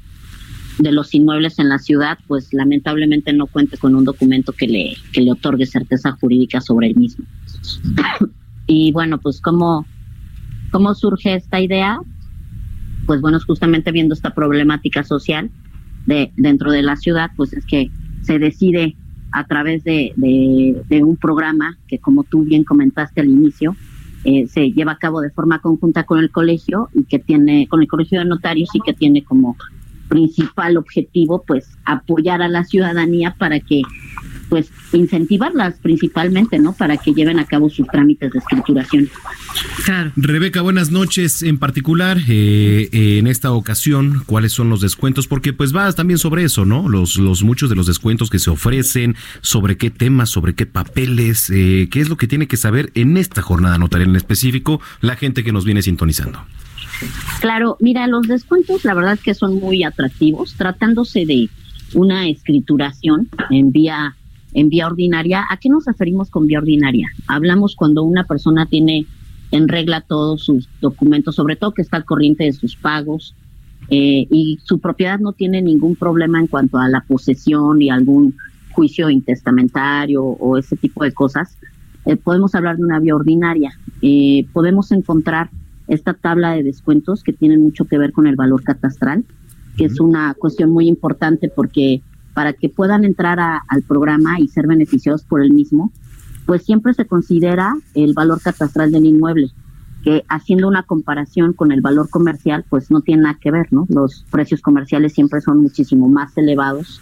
de los inmuebles en la ciudad, pues lamentablemente no cuenta con un documento que le, que le otorgue certeza jurídica sobre el mismo. y bueno, pues cómo, cómo surge esta idea, pues bueno, justamente viendo esta problemática social de dentro de la ciudad, pues es que se decide a través de, de, un programa que como tú bien comentaste al inicio, eh, se lleva a cabo de forma conjunta con el colegio y que tiene, con el colegio de notarios y que tiene como principal objetivo pues apoyar a la ciudadanía para que pues incentivarlas principalmente, ¿no? Para que lleven a cabo sus trámites de escrituración. Claro. Rebeca, buenas noches. En particular, eh, eh, en esta ocasión, ¿cuáles son los descuentos? Porque pues va también sobre eso, ¿no? Los, los muchos de los descuentos que se ofrecen, sobre qué temas, sobre qué papeles, eh, qué es lo que tiene que saber en esta jornada notarial en específico la gente que nos viene sintonizando. Claro, mira, los descuentos la verdad es que son muy atractivos, tratándose de una escrituración en vía en vía ordinaria. ¿A qué nos referimos con vía ordinaria? Hablamos cuando una persona tiene en regla todos sus documentos, sobre todo que está al corriente de sus pagos eh, y su propiedad no tiene ningún problema en cuanto a la posesión y algún juicio intestamentario o ese tipo de cosas. Eh, podemos hablar de una vía ordinaria. Eh, podemos encontrar esta tabla de descuentos que tienen mucho que ver con el valor catastral, que es una cuestión muy importante porque para que puedan entrar al programa y ser beneficiados por el mismo, pues siempre se considera el valor catastral del inmueble, que haciendo una comparación con el valor comercial, pues no tiene nada que ver, ¿no? Los precios comerciales siempre son muchísimo más elevados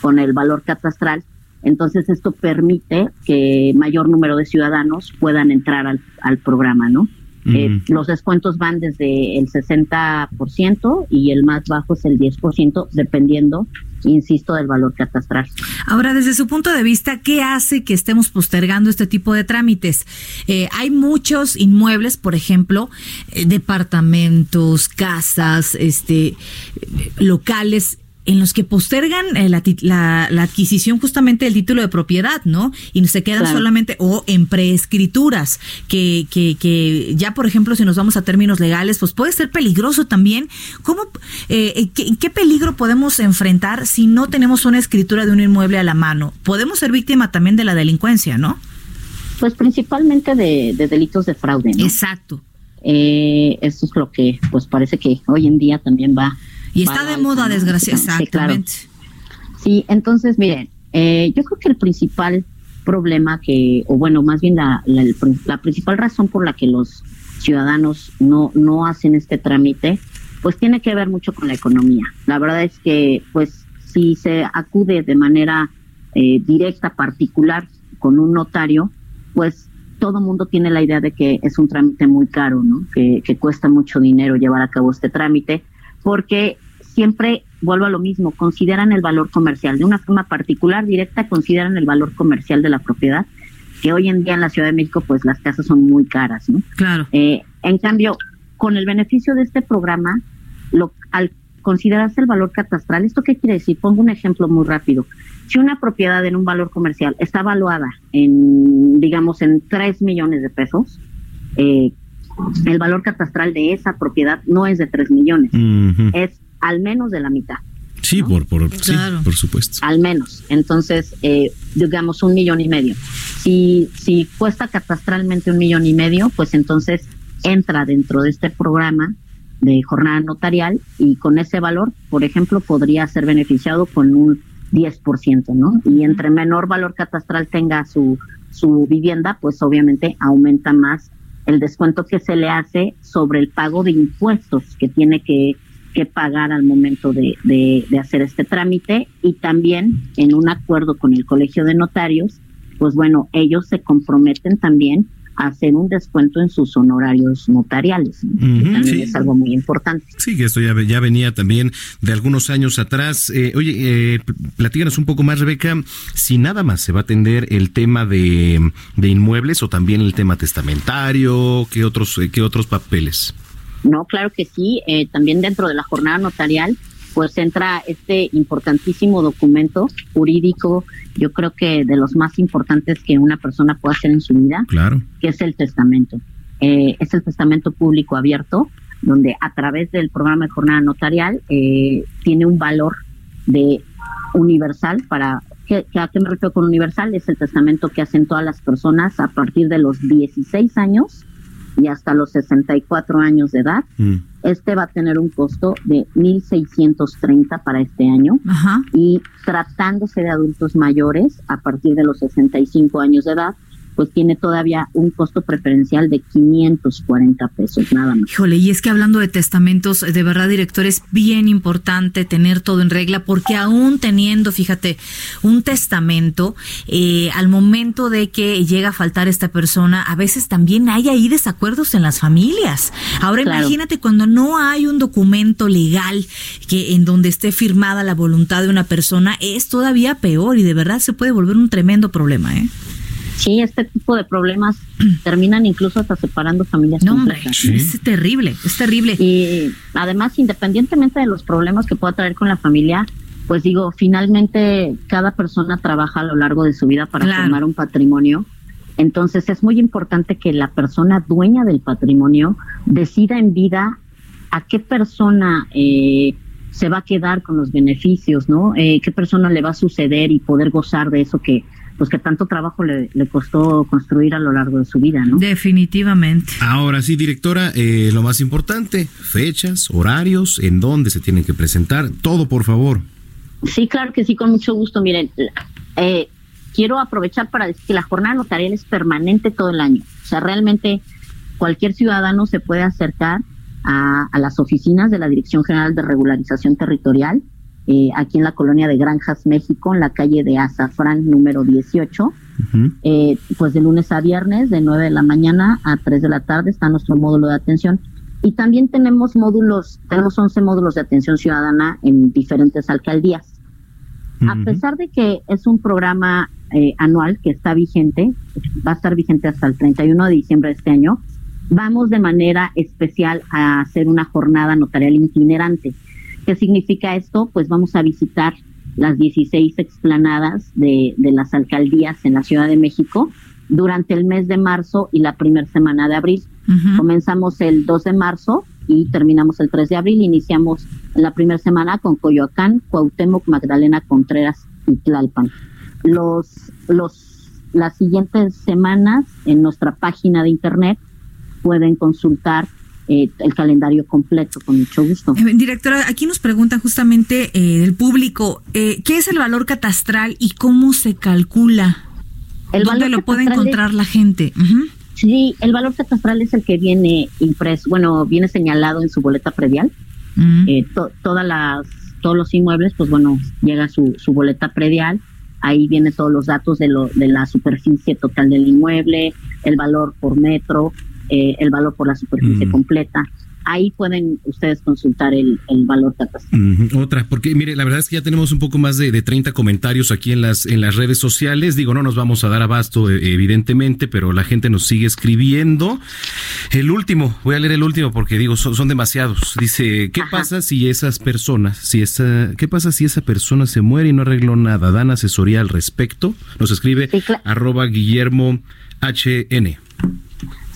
con el valor catastral. Entonces esto permite que mayor número de ciudadanos puedan entrar al, al programa, ¿no? Eh, los descuentos van desde el 60% y el más bajo es el 10%, dependiendo, insisto, del valor catastral. Ahora, desde su punto de vista, ¿qué hace que estemos postergando este tipo de trámites? Eh, hay muchos inmuebles, por ejemplo, eh, departamentos, casas, este, locales en los que postergan eh, la, la, adquisición justamente del título de propiedad, ¿no? Y se quedan solamente, o en preescrituras, que, que, que ya, por ejemplo, si nos vamos a términos legales, pues puede ser peligroso también. ¿Cómo, eh, eh qué, qué, peligro podemos enfrentar si no tenemos una escritura de un inmueble a la mano? Podemos ser víctima también de la delincuencia, ¿no? Pues principalmente de, de delitos de fraude, ¿no? Exacto. Eh, eso es lo que, pues parece que hoy en día también va y está de moda, desgraciadamente. Exactamente. Sí, entonces, miren, eh, yo creo que el principal problema que, o bueno, más bien la, la, principal razón por la que los ciudadanos no, no hacen este trámite, pues tiene que ver mucho con la economía. La verdad es que, pues, si se acude de manera eh, directa, particular, con un notario, pues todo mundo tiene la idea de que es un trámite muy caro, ¿no? Que, que cuesta mucho dinero llevar a cabo este trámite, porque siempre vuelvo a lo mismo, consideran el valor comercial. De una forma particular, directa, consideran el valor comercial de la propiedad, que hoy en día en la Ciudad de México, pues las casas son muy caras, ¿no? Claro. Eh, en cambio, con el beneficio de este programa, lo, al considerarse el valor catastral, ¿esto qué quiere decir? Pongo un ejemplo muy rápido. Si una propiedad en un valor comercial está evaluada en, digamos, en 3 millones de pesos, eh, el valor catastral de esa propiedad no es de 3 millones, es al menos de la mitad. Sí, por, por, sí, por supuesto. Al menos. Entonces, eh, digamos, un millón y medio. Si, si cuesta catastralmente un millón y medio, pues entonces entra dentro de este programa de jornada notarial y con ese valor, por ejemplo, podría ser beneficiado con un 10%, ¿no? Y entre menor valor catastral tenga su, su vivienda, pues obviamente aumenta más el descuento que se le hace sobre el pago de impuestos que tiene que que pagar al momento de, de, hacer este trámite y también en un acuerdo con el Colegio de Notarios, pues bueno, ellos se comprometen también a hacer un descuento en sus honorarios notariales, también es algo muy importante. Sí, que esto ya, ya venía también de algunos años atrás. Eh, oye, eh, platícanos un poco más, Rebeca, si nada más se va a atender el tema de, de inmuebles o también el tema testamentario, ¿qué otros, eh, qué otros papeles? No, claro que sí. Eh, también dentro de la jornada notarial, pues entra este importantísimo documento jurídico, yo creo que de los más importantes que una persona puede hacer en su vida, claro. que es el testamento. Eh, es el testamento público abierto, donde a través del programa de jornada notarial eh, tiene un valor de universal para ¿Qué, ¿A qué me refiero con universal? Es el testamento que hacen todas las personas a partir de los 16 años y hasta los 64 años de edad. Mm. Este va a tener un costo de 1.630 para este año. Y tratándose de adultos mayores, a partir de los 65 años de edad, pues tiene todavía un costo preferencial de 540 pesos, nada más. Híjole, y es que hablando de testamentos, de verdad, director, es bien importante tener todo en regla, porque aún teniendo, fíjate, un testamento, eh, al momento de que llega a faltar esta persona, a veces también hay ahí desacuerdos en las familias. Ahora imagínate cuando no hay un documento legal que en donde esté firmada la voluntad de una persona, es todavía peor y de verdad se puede volver un tremendo problema, ¿eh? Sí, este tipo de problemas terminan incluso hasta separando familias No, hombre, es terrible, es terrible. Y además, independientemente de los problemas que pueda traer con la familia, pues digo, finalmente cada persona trabaja a lo largo de su vida para Claro. formar un patrimonio. Entonces es muy importante que la persona dueña del patrimonio decida en vida a qué persona eh, se va a quedar con los beneficios, ¿no? Eh, qué persona le va a suceder y poder gozar de eso que pues que tanto trabajo le, le costó construir a lo largo de su vida, ¿no? Definitivamente. Ahora sí, directora, eh, lo más importante, fechas, horarios, en dónde se tienen que presentar, todo por favor. Sí, claro que sí, con mucho gusto. Miren, eh, quiero aprovechar para decir que la jornada notarial es permanente todo el año. O sea, realmente cualquier ciudadano se puede acercar a, a las oficinas de la Dirección General de Regularización Territorial, eh, aquí en la colonia de Granjas, México, en la calle de Azafrán número 18. Eh, pues de lunes a viernes, de 9 de la mañana a 3 de la tarde, está nuestro módulo de atención. Y también tenemos módulos, tenemos 11 módulos de atención ciudadana en diferentes alcaldías. A pesar de que es un programa eh, anual que está vigente, va a estar vigente hasta el 31 de diciembre de este año, vamos de manera especial a hacer una jornada notarial itinerante. ¿Qué significa esto? Pues vamos a visitar las 16 explanadas de, de las alcaldías en la Ciudad de México durante el mes de marzo y la primera semana de abril. Comenzamos el 2 de marzo y terminamos el 3 de abril. Iniciamos la primera semana con Coyoacán, Cuauhtémoc, Magdalena Contreras y Tlalpan. Los, los, las siguientes semanas en nuestra página de internet pueden consultar eh, el calendario completo con mucho gusto. Eh, Directora, aquí nos preguntan justamente eh, del público, eh, ¿qué es el valor catastral y cómo se calcula? El ¿Dónde valor lo puede encontrar es- la gente? Sí, el valor catastral es el que viene impreso, bueno, viene señalado en su boleta predial. Eh, to- todas las, todos los inmuebles, pues bueno, llega su, su boleta predial. Ahí viene todos los datos de, lo, de la superficie total del inmueble, el valor por metro, eh, el valor por la superficie Mm. completa. Ahí pueden ustedes consultar el, el valor catastral. Ujú, Otra, porque mire, la verdad es que ya tenemos un poco más de, de 30 comentarios aquí en las, en las redes sociales. Digo, no nos vamos a dar abasto, eh, evidentemente, pero la gente nos sigue escribiendo. El último, voy a leer el último porque digo, son, son demasiados. Dice, ¿qué pasa si esas personas, si esa, qué pasa si esa persona se muere y no arregló nada? ¿Dan asesoría al respecto? Nos escribe arroba Guillermo HN.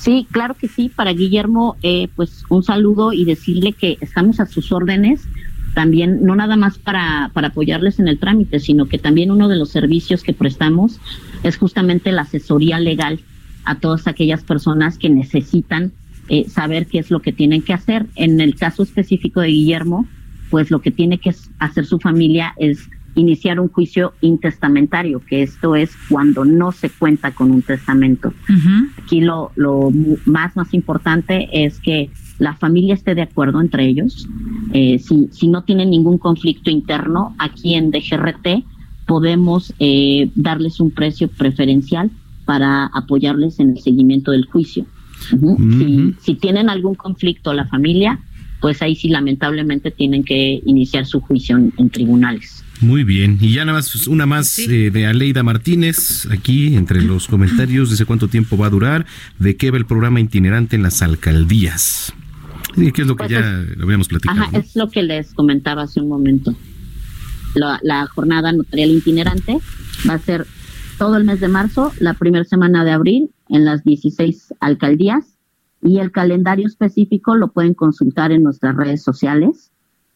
Sí, claro que sí. Para Guillermo, eh, pues un saludo y decirle que estamos a sus órdenes. También, no nada más para, para apoyarles en el trámite, sino que también uno de los servicios que prestamos es justamente la asesoría legal a todas aquellas personas que necesitan eh, saber qué es lo que tienen que hacer. En el caso específico de Guillermo, pues lo que tiene que hacer su familia es iniciar un juicio intestamentario, que esto es cuando no se cuenta con un testamento. Aquí lo, lo más, más importante es que la familia esté de acuerdo entre ellos. Eh, si, si no tienen ningún conflicto interno, aquí en DGRT podemos eh, darles un precio preferencial para apoyarles en el seguimiento del juicio. Si, si tienen algún conflicto la familia, pues ahí sí lamentablemente tienen que iniciar su juicio en- en tribunales. Muy bien. Y ya nada más, una más eh, de Aleida Martínez, aquí entre los comentarios, dice cuánto tiempo va a durar, de qué va el programa itinerante en las alcaldías. Sí, que es lo que Pues ya lo habíamos platicado. Ajá, ¿no? es lo que les comentaba hace un momento. La, la jornada notarial itinerante va a ser todo el mes de marzo, la primera semana de abril en las 16 alcaldías y el calendario específico lo pueden consultar en nuestras redes sociales.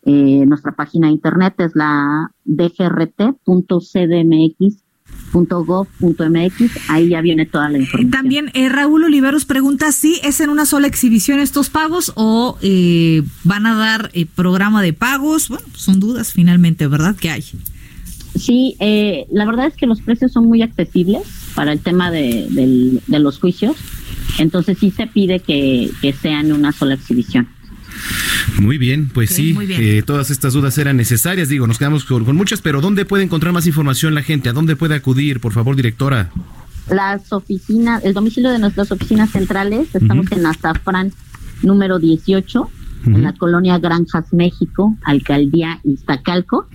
Eh, nuestra página de internet es la dgrt.cdmx.gov.mx. Ahí ya viene toda la información. También eh, Raúl Oliveros pregunta si es en una sola exhibición estos pagos o eh, van a dar eh, programa de pagos. Bueno, son dudas finalmente, ¿verdad? Que hay. Sí, eh, la verdad es que los precios son muy accesibles para el tema de, del- de los juicios. Entonces sí se pide que, que sea en una sola exhibición. Muy bien, pues sí, muy bien. eh, todas estas dudas eran necesarias. Digo, nos quedamos con, con muchas, pero ¿dónde puede encontrar más información la gente? ¿A dónde puede acudir, por favor, directora? Las oficinas, el domicilio de nuestras oficinas centrales, estamos en Azafrán número 18, en la colonia Granjas México, Alcaldía Iztacalco.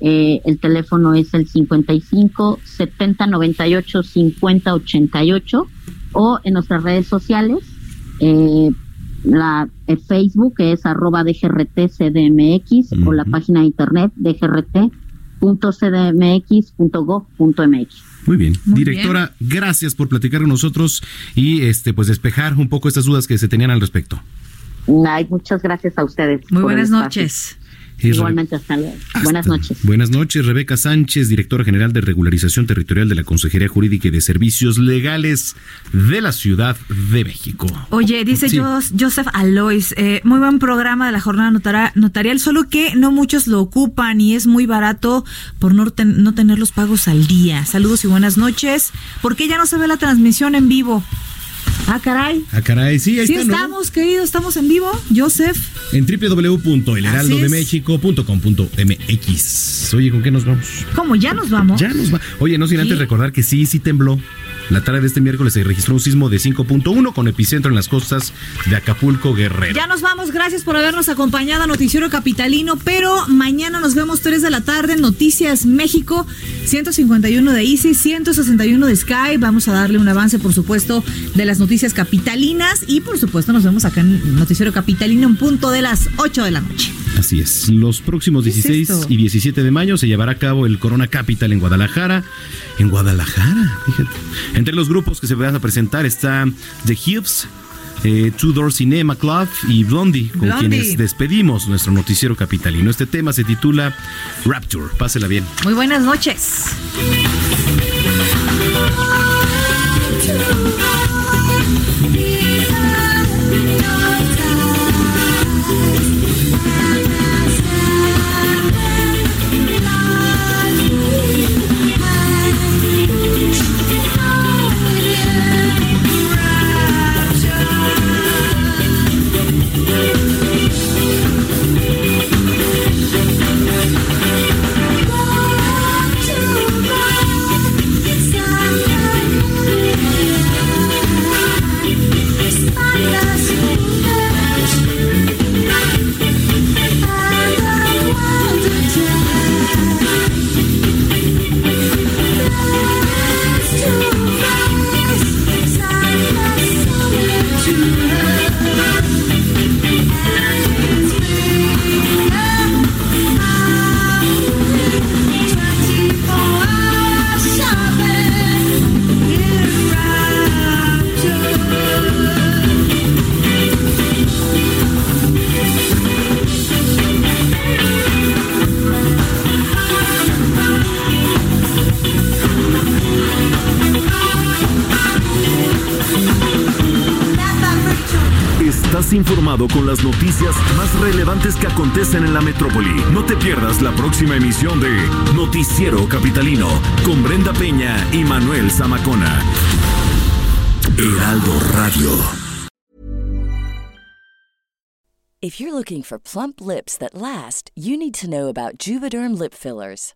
Eh, el teléfono es el 55 70 98 50 88 o en nuestras redes sociales. Eh, la eh, Facebook es arroba DGRTCDMX o la página de internet dgrt.cdmx.gov.mx. Muy bien. Directora, gracias por platicar con nosotros y este pues despejar un poco estas dudas que se tenían al respecto. Ay, muchas gracias a ustedes. Muy buenas espacio. noches. Igualmente, hasta luego. Buenas noches. Buenas noches, Rebeca Sánchez, directora general de Regularización Territorial de la Consejería Jurídica y de Servicios Legales de la Ciudad de México. Oye, dice Sí. Joseph Alois, eh, muy buen programa de la jornada notara- notarial, solo que no muchos lo ocupan y es muy barato por no, ten- no tener los pagos al día. Saludos y buenas noches. ¿Por qué ya no se ve la transmisión en vivo? Ah, caray. Ah, caray, sí, ahí Sí está, ¿no? estamos, querido, estamos en vivo, Joseph. En www.elheraldodemexico.com.mx. Oye, ¿con qué nos vamos? ¿Cómo? ¿Ya nos vamos? Ya nos va. Oye, no sin antes recordar que sí, sí tembló. La tarde de este miércoles se registró un sismo de 5.1 con epicentro en las costas de Acapulco, Guerrero. Ya nos vamos, gracias por habernos acompañado a Noticiero Capitalino, pero mañana nos vemos 3 de la tarde en Noticias México, 151 de Easy, 161 de Sky. Vamos a darle un avance, por supuesto, de las noticias capitalinas y por supuesto nos vemos acá en Noticiero Capitalino en punto de las 8 de la noche. Así es. Los próximos ¿Qué es 16 esto? y 17 de mayo se llevará a cabo el Corona Capital en Guadalajara. En Guadalajara, fíjate. Entre los grupos que se van a presentar está The Hips, eh, Two Door Cinema Club y Blondie, con Blondie. quienes despedimos nuestro noticiero capitalino. Este tema se titula Rapture. Pásela bien. Muy buenas noches. Con las noticias más relevantes que acontecen en la metrópoli. No te pierdas la próxima emisión de Noticiero Capitalino con Brenda Peña y Manuel Zamacona. Heraldo Radio. If you're looking for plump lips that last, you need to know about Juvederm lip fillers.